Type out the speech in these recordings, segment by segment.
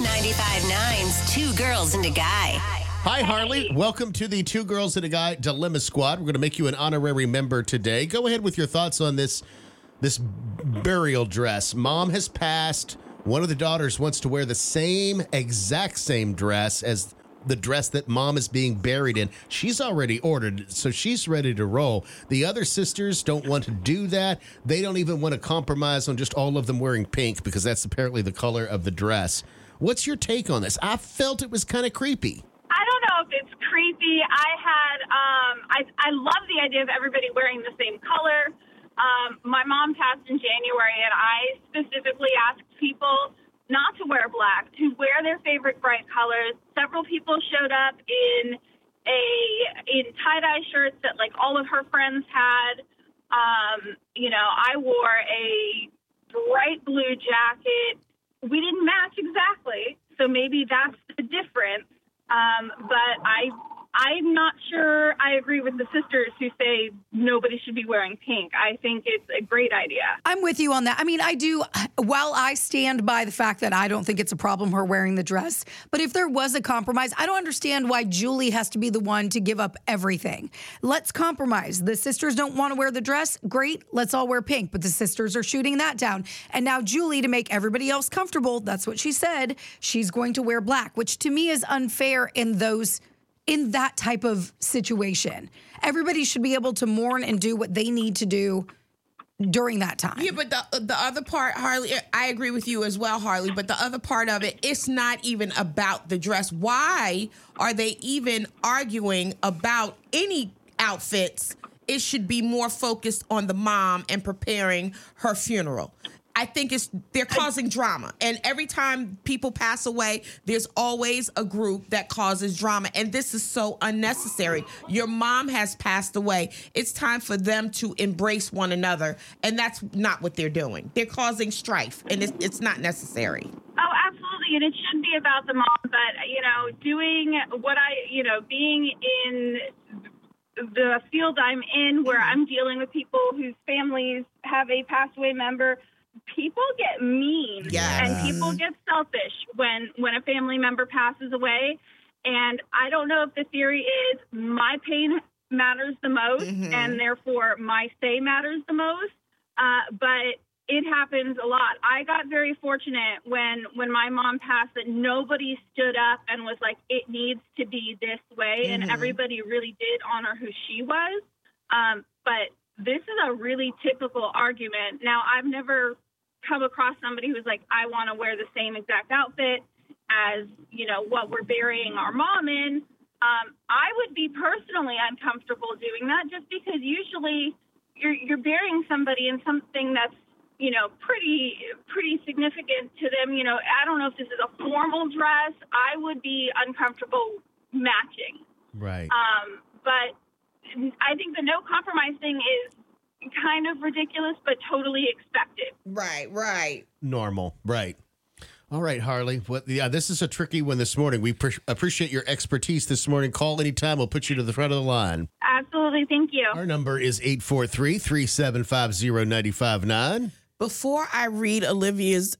Mix 95.9's Two Girls and a Guy. Hi, Harley. Welcome to the Two Girls and a Guy Dilemma Squad. We're going to make you an honorary member today. Go ahead with your thoughts on this this burial dress. Mom has passed. One of the daughters wants to wear the same exact same dress as the dress that mom is being buried in. She's already ordered, so she's ready to roll. The other sisters don't want to do that. They don't even want to compromise on just all of them wearing pink because that's apparently the color of the dress. What's your take on this? I felt it was kind of creepy. I don't know if it's creepy. I had um I I love the idea of everybody wearing the same color. Um my mom passed in January and I specifically asked people not to wear black, to wear their favorite bright colors. Several people showed up in a in tie-dye shirts that like all of her friends had. Um, you know, I wore a bright blue jacket. We didn't match exactly, so maybe that's the difference. Um, but I, I'm not sure I agree with the sisters who say nobody should be wearing pink. I think it's a great idea. I'm with you on that. I mean, I do, while I stand by the fact that I don't think it's a problem her wearing the dress, but if there was a compromise, I don't understand why Julie has to be the one to give up everything. Let's compromise. The sisters don't want to wear the dress. Great. Let's all wear pink. But the sisters are shooting that down. And now Julie, to make everybody else comfortable, that's what she said, she's going to wear black, which to me is unfair in those in that type of situation. Everybody should be able to mourn and do what they need to do during that time. Yeah, but the uh, the other part, Harley, I agree with you as well, Harley. But the other part of it, it's not even about the dress. Why are they even arguing about any outfits? It should be more focused on the mom and preparing her funeral. I think it's they're causing drama. And every time people pass away, there's always a group that causes drama. And this is so unnecessary. Your mom has passed away. It's time for them to embrace one another. And that's not what they're doing. They're causing strife, and it's, it's not necessary. Oh, absolutely. And it should be about the mom, but, you know, doing what I, you know, being in the field I'm in where I'm dealing with people whose families have a passed away member people get mean Yes. and people get selfish when when a family member passes away and i don't know if the theory is my pain matters the most Mhm. and therefore my say matters the most uh, but it happens a lot i got very fortunate when when my mom passed that nobody stood up and was like it needs to be this way and Mhm. everybody really did honor who she was um, but this is a really typical argument. Now, I've never come across somebody who's like, I want to wear the same exact outfit as, you know, what we're burying our mom in. Um, I would be personally uncomfortable doing that just because usually you're, you're burying somebody in something that's, you know, pretty, pretty significant to them. You know, I don't know if this is a formal dress. I would be uncomfortable matching. Right. Um, but I think the no compromise thing is kind of ridiculous, but totally expected. Right, right. Normal. Right. All right, Harley. What? Yeah, this is a tricky one this morning. We pre- appreciate your expertise this morning. Call anytime. We'll put you to the front of the line. Absolutely. Thank you. Our number is 843 375 0959. Before I read Olivia's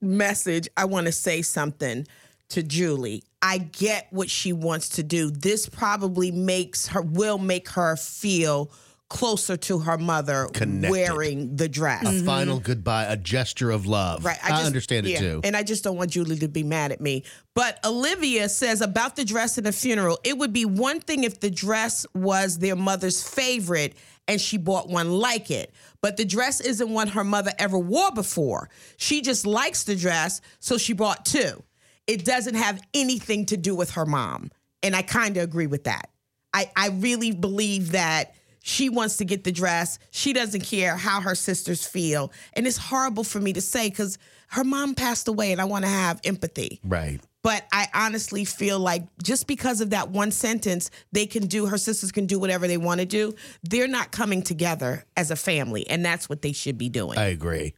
message, I want to say something to Julie. I get what she wants to do. This probably makes her will make her feel closer to her mother Connected. wearing the dress. A mm-hmm. final goodbye, a gesture of love. Right. I, just- understand it too. And I just don't want Julie to be mad at me. But Olivia says about the dress at a funeral, it would be one thing if the dress was their mother's favorite and she bought one like it. But the dress isn't one her mother ever wore before. She just likes the dress, so she bought two. It doesn't have anything to do with her mom. And I kind of agree with that. I, I really believe that she wants to get the dress. She doesn't care how her sisters feel. And it's horrible for me to say because her mom passed away and I want to have empathy. right. But I honestly feel like just because of that one sentence, they can do, her sisters can do whatever they want to do. They're not coming together as a family. And that's what they should be doing. I agree.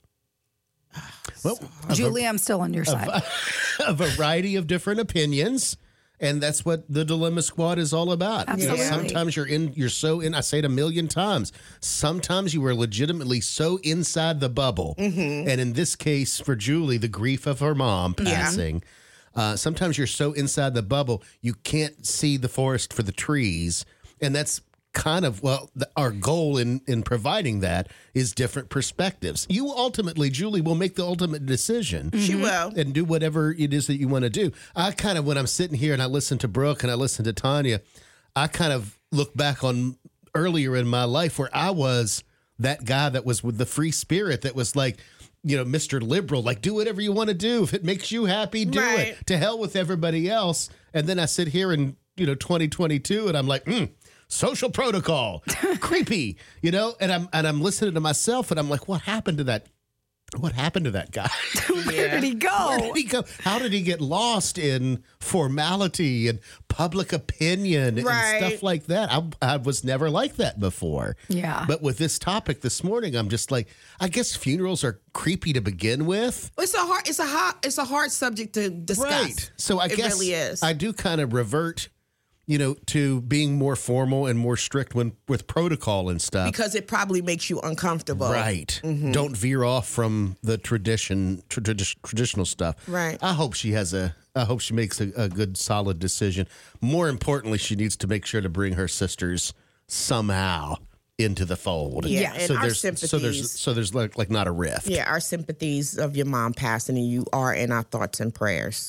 Ah, well, Julie, I'm still on your side. a variety of different opinions. And that's what the Dilemma Squad is all about. You know, sometimes you're in, you're so in, I say it a million times. Sometimes you are legitimately so inside the bubble. Mm-hmm. And in this case, for Julie, the grief of her mom passing, uh, sometimes you're so inside the bubble, you can't see the forest for the trees. And that's kind of, well, the, our goal in, in providing that is different perspectives. You ultimately, Julie, will make the ultimate decision She will. and do whatever it is that you want to do. I kind of, when I'm sitting here and I listen to Brooke and I listen to Tanya, I kind of look back on earlier in my life where I was that guy that was with the free spirit that was like, you know, Mr. Liberal, like do whatever you want to do. If it makes you happy, do Right. it. To hell with everybody else. And then I sit here in, you know, 2022 and I'm like, mm, social protocol, creepy, you know, and I'm and I'm listening to myself and I'm like, what happened to that? What happened to that guy? Where did he go? Where did he go? How did he get lost in formality and public opinion and stuff like that? I, I was never like that before. Yeah. But with this topic this morning, I'm just like, I guess funerals are creepy to begin with. It's a hard. It's a hard. It's a hard subject to discuss. Right. So I it guess really is. I do kind of revert, you know, to being more formal and more strict when with protocol and stuff. because it probably makes you uncomfortable. Right. Mm-hmm. Don't veer off from the tradition, tra- tradi- traditional stuff. Right. I hope she has a. I hope she makes a, a good, solid decision. More importantly, she needs to make sure to bring her sisters somehow into the fold. Yeah, and So our there's so there's so there's like like not a rift. Yeah, our sympathies of your mom passing, and you are in our thoughts and prayers.